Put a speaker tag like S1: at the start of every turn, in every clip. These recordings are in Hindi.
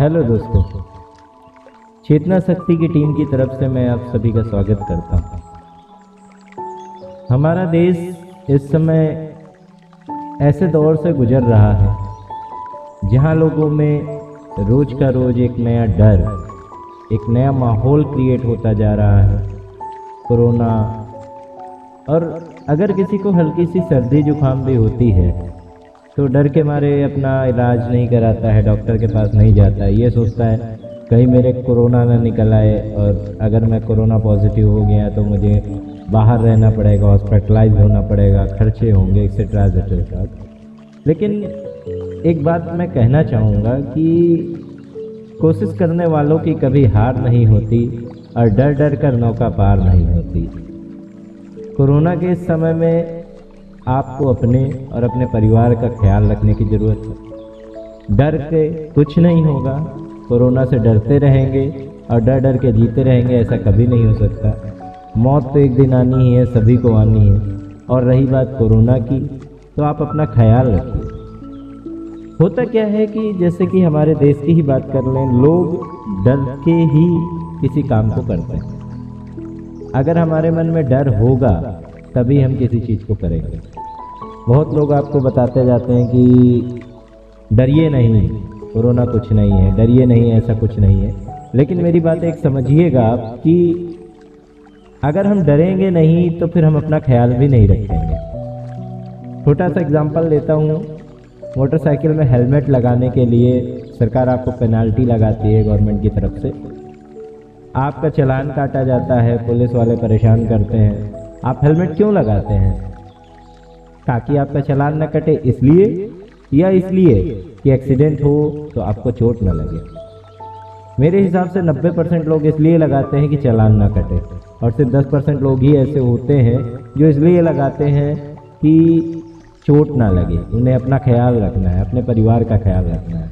S1: हेलो दोस्तों। चेतना शक्ति की टीम की तरफ़ से मैं आप सभी का स्वागत करता हूँ। हमारा देश इस समय ऐसे दौर से गुजर रहा है, जहाँ लोगों में रोज का रोज एक नया डर, एक नया माहौल क्रिएट होता जा रहा है, कोरोना। और अगर किसी को हल्की सी सर्दी जुकाम भी होती है तो डर के मारे अपना इलाज नहीं कराता है, डॉक्टर के पास नहीं जाता। है ये सोचता है, कहीं मेरे कोरोना ना निकल आए और अगर मैं कोरोना पॉजिटिव हो गया तो मुझे बाहर रहना पड़ेगा हॉस्पिटलाइज होना पड़ेगा, खर्चे होंगे एक्सेट्रा एक्सेट्रा लेकिन एक बात मैं कहना चाहूँगा कि कोशिश करने वालों की कभी हार नहीं होती और डर डर कर नौका पार नहीं होती। कोरोना के इस समय में आपको अपने और अपने परिवार का ख्याल रखने की ज़रूरत है। डर के कुछ नहीं होगा, कोरोना से डरते रहेंगे और डर डर के जीते रहेंगे, ऐसा कभी नहीं हो सकता। मौत तो एक दिन आनी ही है, सभी को आनी है। और रही बात कोरोना की तो आप अपना ख्याल रखिए। होता क्या है कि जैसे कि हमारे देश की ही बात कर लें, लोग डर के ही किसी काम को करते हैं। अगर हमारे मन में डर होगा, तभी हम किसी चीज़ को करेंगे। बहुत लोग आपको बताते जाते हैं कि डरिए नहीं कोरोना कुछ नहीं है, डरिए नहीं, ऐसा कुछ नहीं है। लेकिन मेरी बात एक समझिएगा आप कि अगर हम डरेंगे नहीं तो फिर हम अपना ख्याल भी नहीं रखेंगे। छोटा सा एग्जांपल लेता हूँ। मोटरसाइकिल में हेलमेट लगाने के लिए सरकार आपको पेनाल्टी लगाती है गवर्नमेंट की तरफ़ से। आपका चलान काटा जाता है, पुलिस वाले परेशान करते हैं। आप हेलमेट क्यों लगाते हैं? ताकि आपका चलान न कटे। इसलिए, या इसलिए कि एक्सीडेंट हो तो आपको चोट न लगे। मेरे हिसाब से 90 परसेंट लोग इसलिए लगाते हैं कि चलान ना कटे। और सिर्फ़ 10 परसेंट लोग ही ऐसे होते हैं जो इसलिए लगाते हैं कि चोट ना लगे। उन्हें अपना ख्याल रखना है, अपने परिवार का ख्याल रखना है।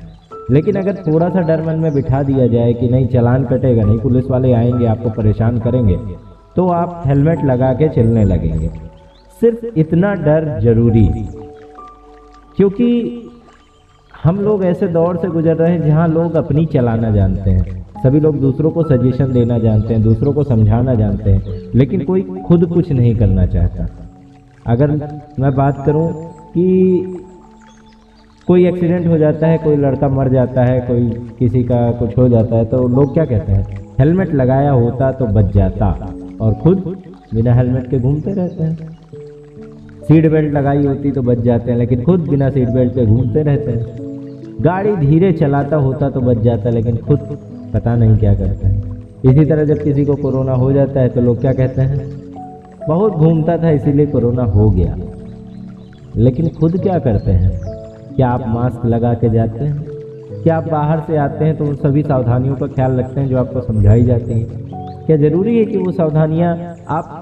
S1: लेकिन अगर थोड़ा सा डर मन में बिठा दिया जाए कि नहीं, चलान कटेगा, नहीं, पुलिस वाले आएँगे, आपको परेशान करेंगे तो आप हेलमेट लगा के चलने लगेंगे। सिर्फ़ इतना डर ज़रूरी क्योंकि हम लोग ऐसे दौर से गुजर रहे हैं जहाँ लोग अपनी चलाना जानते हैं। सभी लोग दूसरों को सजेशन देना जानते हैं, दूसरों को समझाना जानते हैं, लेकिन कोई खुद कुछ नहीं करना चाहता। अगर मैं बात करूँ कि कोई एक्सीडेंट हो जाता है, कोई लड़का मर जाता है, कोई किसी का कुछ हो जाता है तो लोग क्या कहते हैं? हेलमेट लगाया होता तो बच जाता और खुद बिना हेलमेट के घूमते रहते हैं। सीट बेल्ट लगाई होती तो बच जाते हैं, लेकिन खुद बिना सीट बेल्ट के घूमते रहते हैं। गाड़ी धीरे चलाता होता तो बच जाता, लेकिन खुद पता नहीं क्या करता है। इसी तरह जब किसी को कोरोना हो जाता है तो लोग क्या कहते हैं? बहुत घूमता था, इसीलिए कोरोना हो गया। लेकिन खुद क्या करते हैं? क्या आप मास्क लगा के जाते हैं? क्या आप बाहर से आते हैं तो उन सभी सावधानियों का ख्याल रखते हैं जो आपको समझाई जाती हैं? क्या ज़रूरी है कि वो सावधानियाँ आप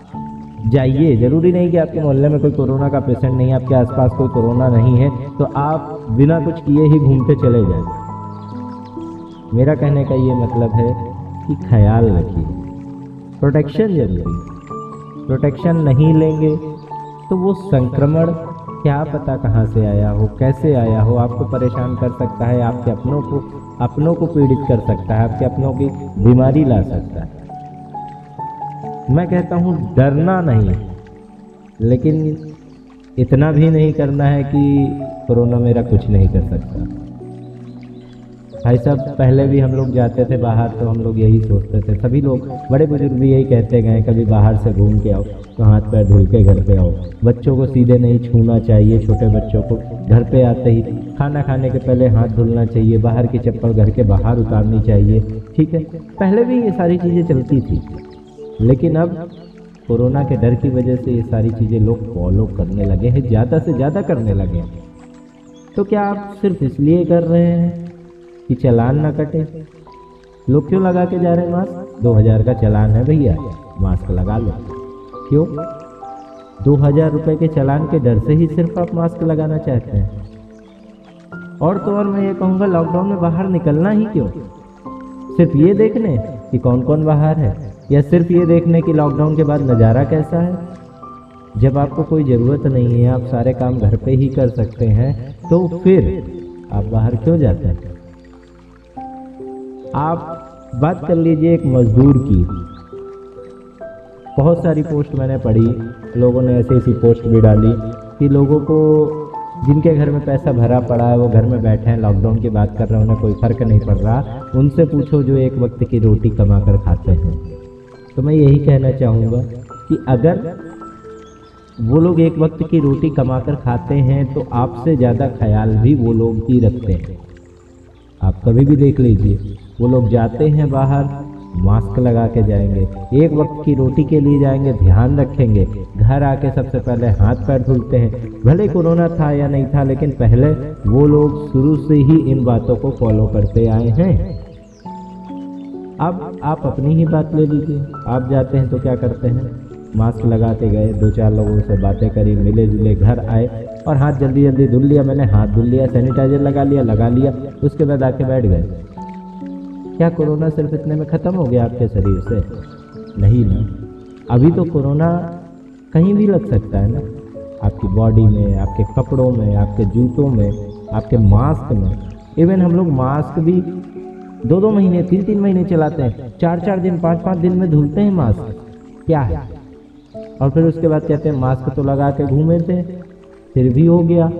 S1: जाइए, ज़रूरी नहीं कि आपके मोहल्ले में कोई कोरोना का पेशेंट नहीं है, आपके आसपास कोई कोरोना नहीं है तो आप बिना कुछ किए ही घूमते चले जाए मेरा कहने का ये मतलब है कि ख्याल रखिए। प्रोटेक्शन ज़रूरी प्रोटेक्शन नहीं लेंगे तो वो संक्रमण क्या पता कहाँ से आया हो, कैसे आया हो, आपको परेशान कर सकता है, आपके अपनों को अपनों को पीड़ित कर सकता है, आपके अपनों की बीमारी ला सकता है। मैं कहता हूँ, डरना नहीं। लेकिन इतना भी नहीं करना है कि कोरोना मेरा कुछ नहीं कर सकता। भाई साहब, पहले भी हम लोग जाते थे बाहर तो हम लोग यही सोचते थे। सभी लोग, बड़े बुज़ुर्ग भी यही कहते गए कभी बाहर से घूम के आओ तो हाथ पैर धुल के घर पे आओ। बच्चों को सीधे नहीं छूना चाहिए, छोटे बच्चों को। घर पे आते ही खाना खाने के पहले हाथ धुलना चाहिए, बाहर की चप्पल घर के बाहर उतारनी चाहिए। ठीक है, पहले भी ये सारी चीज़ें चलती थी। लेकिन अब कोरोना के डर की वजह से ये सारी चीज़ें लोग फॉलो करने लगे हैं, ज़्यादा से ज़्यादा करने लगे हैं। तो क्या आप सिर्फ़ इसलिए कर रहे हैं कि चलान ना कटे? लोग क्यों लगा के जा रहे हैं मास्क दो हज़ार का चलान है भैया मास्क लगा लो। क्यों? दो हज़ार रुपये के चलान के डर से ही सिर्फ़ आप मास्क लगाना चाहते हैं। और तो और मैं ये कहूँगा लॉकडाउन में बाहर निकलना ही क्यों? सिर्फ़ ये देखने कि कौन कौन बाहर है। या सिर्फ़ ये देखने कि लॉकडाउन के बाद नज़ारा कैसा है? जब आपको कोई ज़रूरत नहीं है, आप सारे काम घर पे ही कर सकते हैं तो फिर आप बाहर क्यों जाते हैं? आप बात कर लीजिए एक मजदूर की। बहुत सारी पोस्ट मैंने पढ़ी, लोगों ने ऐसी ऐसी पोस्ट भी डाली कि लोगों को जिनके घर में पैसा भरा पड़ा है, वो घर में बैठे हैं लॉकडाउन की बात कर रहे हैं, उन्हें कोई फ़र्क नहीं पड़ रहा। उनसे पूछो जो एक वक्त की रोटी कमा कर खाते हैं। तो मैं यही कहना चाहूँगा कि अगर वो लोग एक वक्त की रोटी कमा कर खाते हैं तो आपसे ज़्यादा ख्याल भी वो लोग ही रखते हैं। आप कभी भी देख लीजिए, वो लोग जाते हैं बाहर, मास्क लगा के जाएँगे, एक वक्त की रोटी के लिए जाएँगे, ध्यान रखेंगे, घर आके सबसे पहले हाथ पैर धुलते हैं। भले कोरोना था या नहीं था, लेकिन पहले वो लोग शुरू से ही इन बातों को फॉलो करते आए हैं। अब आप अपनी ही बात ले लीजिए। आप जाते हैं तो क्या करते हैं? मास्क लगाते गए दो चार लोगों से बातें करी मिले जुले घर आए और हाथ जल्दी जल्दी धुल लिया। मैंने हाथ धुल लिया, सैनिटाइजर लगा लिया लगा लिया, उसके बाद आके बैठ गए। क्या कोरोना सिर्फ़ इतने में ख़त्म हो गया आपके शरीर से? नहीं ना। अभी तो कोरोना कहीं भी लग सकता है ना। आपकी बॉडी में, आपके कपड़ों में, आपके जूतों में, आपके मास्क में। इवन हम लोग मास्क भी दो दो महीने, तीन तीन महीने चलाते हैं। चार चार दिन, पाँच पाँच दिन में धुलते हैं मास्क। क्या है? और फिर उसके बाद कहते हैं, मास्क तो लगा के घूमे थे, फिर भी हो गया।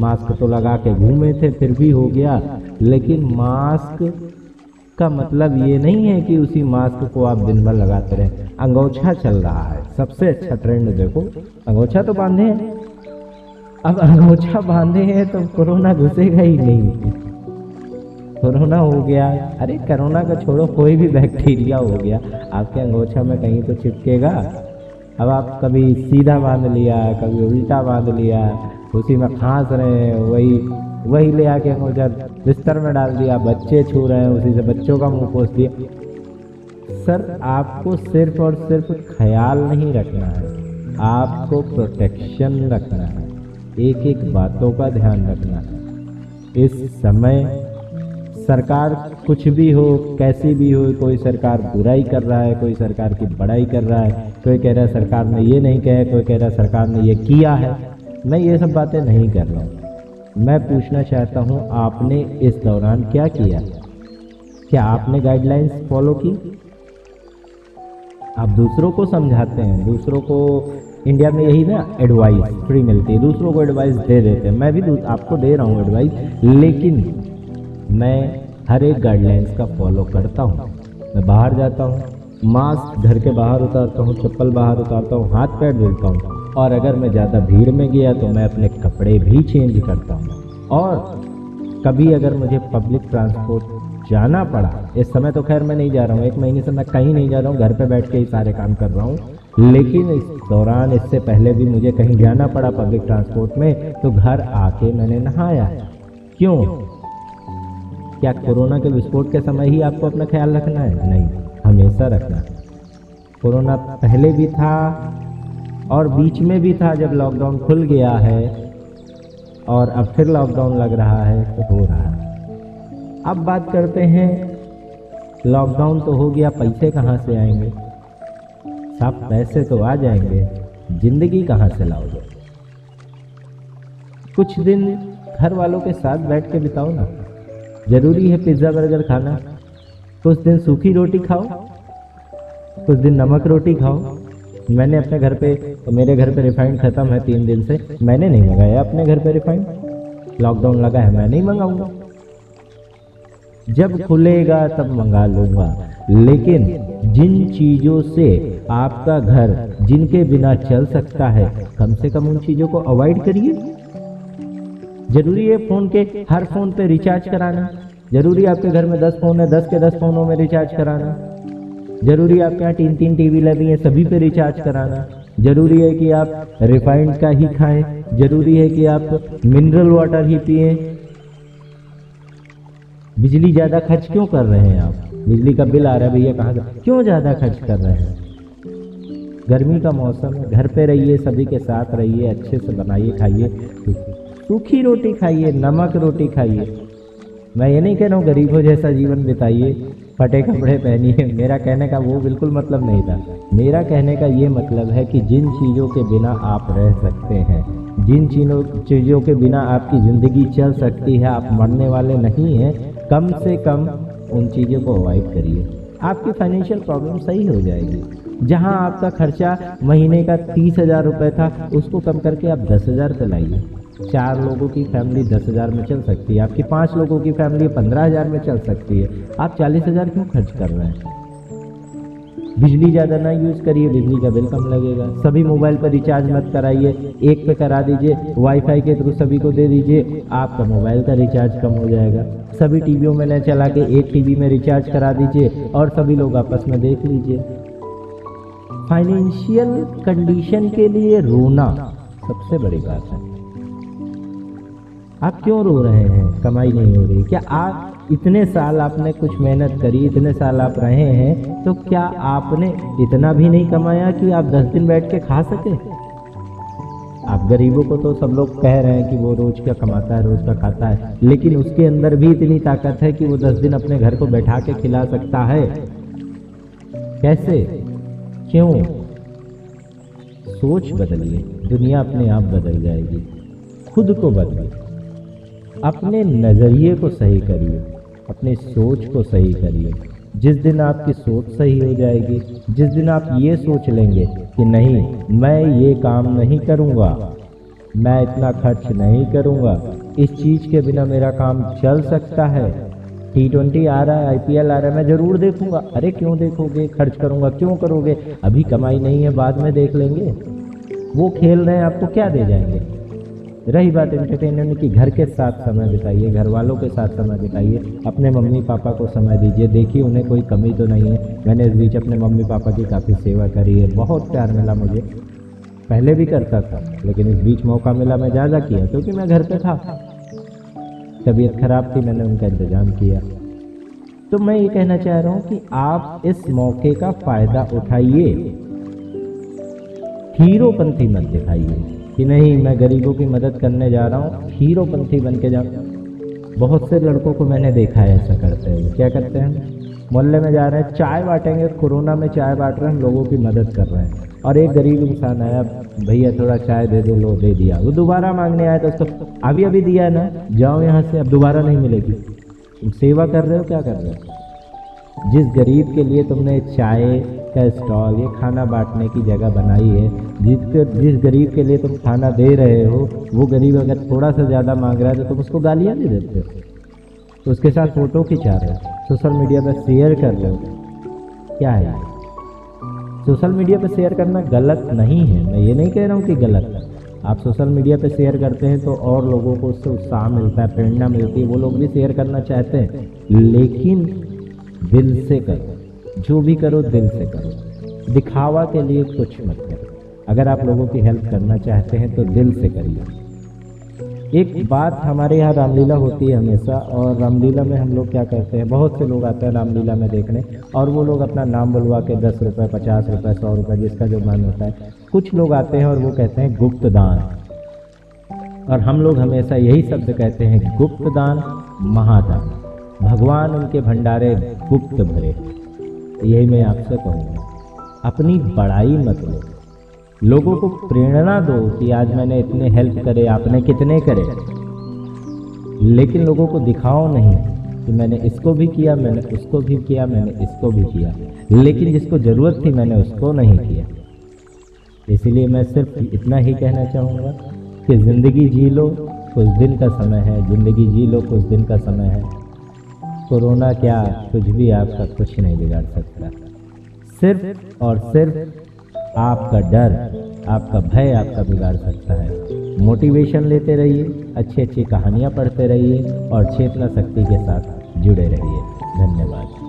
S1: मास्क तो लगा के घूमे थे, फिर भी हो गया। लेकिन मास्क का मतलब ये नहीं है कि उसी मास्क को आप दिन भर लगाते रहें। अंगोछा चल रहा है। सबसे अच्छा ट्रेंड देखो। अंगोछा तो बांधे अब अंगोछा बांधे हैं तो कोरोना घुसेगा ही नहीं। कोरोना हो गया। अरे कोरोना का छोड़ो, कोई भी बैक्टीरिया हो गया। आपके अंगोछा में कहीं तो चिपकेगा। अब आप कभी सीधा बाँध लिया, कभी उल्टा बाँध लिया, उसी में खांस रहे हैं, वही वही ले आके अंगोछा बिस्तर में डाल दिया, बच्चे छू रहे हैं, उसी से बच्चों का मुँह पोस दिया। सर, आपको सिर्फ़ और सिर्फ़ ख्याल नहीं रखना है, आपको प्रोटेक्शन रखना है एक एक बातों का ध्यान रखना है। इस समय सरकार कुछ भी हो, कैसी भी हो, कोई सरकार बुराई कर रहा है, कोई सरकार की बड़ाई कर रहा है, कोई कह रहा है सरकार ने ये नहीं कहा कोई कह रहा है सरकार ने ये किया है। मैं ये सब बातें नहीं कर रहा हूँ। मैं पूछना चाहता हूँ, आपने इस दौरान क्या किया? क्या आपने गाइडलाइंस फॉलो की? आप दूसरों को समझाते हैं, दूसरों को इंडिया में यही ना एडवाइस फ्री मिलती है, दूसरों को एडवाइस दे देते हैं। मैं भी आपको दे रहा हूँ एडवाइस लेकिन मैं हर एक गाइडलाइंस का फॉलो करता हूँ। मैं बाहर जाता हूँ मास्क घर के बाहर उतारता हूँ, चप्पल बाहर उतारता हूँ, हाथ पैर धुलता हूँ। और अगर मैं ज़्यादा भीड़ में गया तो मैं अपने कपड़े भी चेंज करता हूँ। और कभी अगर मुझे पब्लिक ट्रांसपोर्ट जाना पड़ा, इस समय तो खैर मैं नहीं जा रहा हूँ, एक महीने से मैं कहीं नहीं जा रहा हूँ, घर पे बैठ के ही सारे काम कर रहा हूँ। लेकिन इस दौरान, इससे पहले भी मुझे कहीं जाना पड़ा पब्लिक ट्रांसपोर्ट में तो घर आके मैंने नहाया। क्यों? क्या कोरोना के विस्फोट के समय ही आपको अपना ख्याल रखना है? नहीं, हमेशा रखना है। कोरोना पहले भी था और बीच में भी था जब लॉकडाउन खुल गया है और अब फिर लॉकडाउन लग रहा है तो हो रहा है। अब बात करते हैं लॉकडाउन तो हो गया, पैसे कहाँ से आएँगे? साफ़ पैसे तो आ जाएँगे, ज़िंदगी कहाँ से लाओगे? कुछ दिन घर वालों के साथ बैठ के बिताओ ना। ज़रूरी है पिज़्ज़ा बर्गर खाना। कुछ दिन सूखी रोटी खाओ कुछ दिन नमक रोटी खाओ। मैंने अपने घर पे तो मेरे घर पे रिफाइंड ख़त्म है तीन दिन से। मैंने नहीं मंगाया अपने घर पे रिफाइंड। लॉकडाउन लगा है, मैं नहीं मंगाऊँगा। जब खुलेगा तब मंगा लूँगा। लेकिन जिन चीज़ों से आपका घर, जिनके बिना चल सकता है, कम से कम उन चीज़ों को अवॉइड करिए। ज़रूरी है फ़ोन के हर फ़ोन पे रिचार्ज कराना। ज़रूरी आपके घर में दस फ़ोन है, दस के दस फ़ोनों में रिचार्ज कराना। ज़रूरी आपके यहाँ तीन तीन टीवी लगी है, सभी पे रिचार्ज कराना। ज़रूरी है कि आप रिफाइंड का ही खाएँ। ज़रूरी है कि आप मिनरल वाटर ही पिए। बिजली ज़्यादा खर्च क्यों कर रहे हैं आप? बिजली का बिल आ रहा है भैया, कहाँ से? क्यों ज़्यादा खर्च कर रहे हैं? गर्मी का मौसम है, घर पे रहिए, सभी के साथ रहिए, अच्छे से बनाइए, खाइए। सूखी रोटी खाइए, नमक रोटी खाइए। मैं ये नहीं कह रहा हूँ गरीबों जैसा जीवन बिताइए, फटे कपड़े पहनिए। मेरा कहने का वो बिल्कुल मतलब नहीं था। मेरा कहने का ये मतलब है कि जिन चीज़ों के बिना आप रह सकते हैं, जिन चीज़ों चीज़ों के बिना आपकी ज़िंदगी चल सकती है, आप मरने वाले नहीं हैं, कम से कम उन चीज़ों को अवॉइड करिए। आपकी फाइनेंशियल प्रॉब्लम सही हो जाएगी। जहाँ आपका खर्चा महीने का तीस हज़ार रुपये था, उसको कम करके आप दस हज़ार पे लाइए। चार लोगों की फैमिली दस हज़ार में चल सकती है, आपकी पाँच लोगों की फैमिली पंद्रह हज़ार में चल सकती है। आप चालीस हज़ार क्यों खर्च कर रहे हैं? बिजली ज़्यादा ना यूज़ करिए, बिजली का बिल कम लगेगा। सभी मोबाइल पर रिचार्ज मत कराइए, एक पे करा दीजिए वाईफाई के थ्रू सभी को दे दीजिए, आपका मोबाइल का रिचार्ज कम हो जाएगा। सभी टीवियों में न चला के एक टीवी में रिचार्ज करा दीजिए और सभी लोग आपस में देख लीजिए। फाइनेंशियल कंडीशन के लिए रोना सबसे बड़ी बात है। आप क्यों रो रहे हैं? कमाई नहीं हो रही। क्या आप इतने साल आपने कुछ मेहनत करी, इतने साल आप रहे हैं तो क्या आपने इतना भी नहीं कमाया कि आप दस दिन बैठ के खा सके? आप गरीबों को तो सब लोग कह रहे हैं कि वो रोज का कमाता है, रोज का खाता है, लेकिन उसके अंदर भी इतनी ताकत है कि वो दस दिन अपने घर को बैठा के खिला सकता है। कैसे? क्यों? सोच बदलिए। दुनिया अपने आप बदल जाएगी। खुद को बदलिए। अपने नज़रिए को सही करिए, अपनी सोच को सही करिए। जिस दिन आपकी सोच सही हो जाएगी, जिस दिन आप ये सोच लेंगे कि नहीं, मैं ये काम नहीं करूँगा, मैं इतना खर्च नहीं करूँगा, इस चीज़ के बिना मेरा काम चल सकता है। टी ट्वेंटी आ रहा है आई आईपीएल आ रहा है मैं ज़रूर देखूँगा। अरे क्यों देखोगे? खर्च करूँगा, क्यों करोगे? अभी कमाई नहीं है, बाद में देख लेंगे। वो खेल रहे हैं, आपको क्या दे जाएँगे? रही बात एंटरटेनमेंट की, घर के साथ समय बिताइए घर वालों के साथ समय बिताइए, अपने मम्मी पापा को समय दीजिए। देखिए, उन्हें कोई कमी तो नहीं है। मैंने इस बीच अपने मम्मी पापा की काफ़ी सेवा करी है। बहुत प्यार मिला मुझे। पहले भी करता था, लेकिन इस बीच मौका मिला, मैं ज़्यादा किया, क्योंकि मैं घर पर था। तबीयत खराब थी, मैंने उनका इंतज़ाम किया। तो मैं ये कहना चाह रहा हूँ कि आप इस मौके का फ़ायदा उठाइए। हीरोपंथी मत दिखाइए कि नहीं, मैं गरीबों की मदद करने जा रहा हूँ, हीरोपंथी बन के जा बहुत से लड़कों को मैंने देखा है ऐसा करते हुए। क्या करते हैं? मोहल्ले में जा रहे हैं, चाय बांटेंगे, कोरोना में चाय बांट रहे हैं, लोगों की मदद कर रहे हैं। और एक गरीब इंसान आया, भैया, थोड़ा चाय दे दो, लो, दे दिया। वो दोबारा मांगने आया तो उसको अभी अभी दिया है ना, जाओ यहाँ से, अब दोबारा नहीं मिलेगी। तुम सेवा कर रहे हो, क्या कर रहे हो? जिस गरीब के लिए तुमने चाय का स्टॉल, ये खाना बांटने की जगह बनाई है। जिसके जिस गरीब के लिए तुम खाना दे रहे हो, वो गरीब अगर थोड़ा सा ज़्यादा मांग रहा है तो तुम उसको गालियाँ दे देते हो। तो उसके साथ फ़ोटो खिंचा रहे हो, सोशल मीडिया पर शेयर कर रहे हो। क्या है सोशल मीडिया पर शेयर करना गलत नहीं है। मैं ये नहीं कह रहा हूँ कि गलत है। आप सोशल मीडिया पे शेयर करते हैं तो और लोगों को उससे उत्साह मिलता है, प्रेरणा मिलती है, वो लोग भी शेयर करना चाहते हैं। लेकिन दिल से करो जो भी करो दिल से करो। दिखावा के लिए कुछ मत करो। अगर आप लोगों की हेल्प करना चाहते हैं तो दिल से करिए। एक बात हमारे यहाँ रामलीला होती है हमेशा, और रामलीला में हम लोग क्या करते हैं, बहुत से लोग आते हैं रामलीला में देखने, और वो लोग अपना नाम बुलवा के दस रुपये पचास रुपये सौ रुपये जिसका जो मन होता है, कुछ लोग आते हैं और वो कहते हैं गुप्त दान और हम लोग हमेशा यही शब्द कहते हैं गुप्त दान महादान। भगवान उनके भंडारे गुप्त भरे। यही मैं आपसे कहूँगा। अपनी बड़ाई मत लो। लोगों को प्रेरणा दो कि आज मैंने इतने हेल्प करे, आपने कितने करे। लेकिन लोगों को दिखाओ नहीं कि मैंने इसको भी किया, मैंने उसको भी किया, मैंने इसको भी किया। लेकिन जिसको ज़रूरत थी, मैंने उसको नहीं किया। इसलिए मैं सिर्फ़ इतना ही कहना चाहूँगा कि ज़िंदगी जी लो, कुछ दिन का समय है, ज़िंदगी जी लो, कुछ दिन का समय है। कोरोना क्या कुछ भी आपका कुछ नहीं बिगाड़ सकता। सिर्फ़ और सिर्फ़ आपका डर, आपका भय आपका बिगाड़ सकता है। मोटिवेशन लेते रहिए अच्छी अच्छी कहानियाँ पढ़ते रहिए और चेतना शक्ति के साथ जुड़े रहिए। धन्यवाद।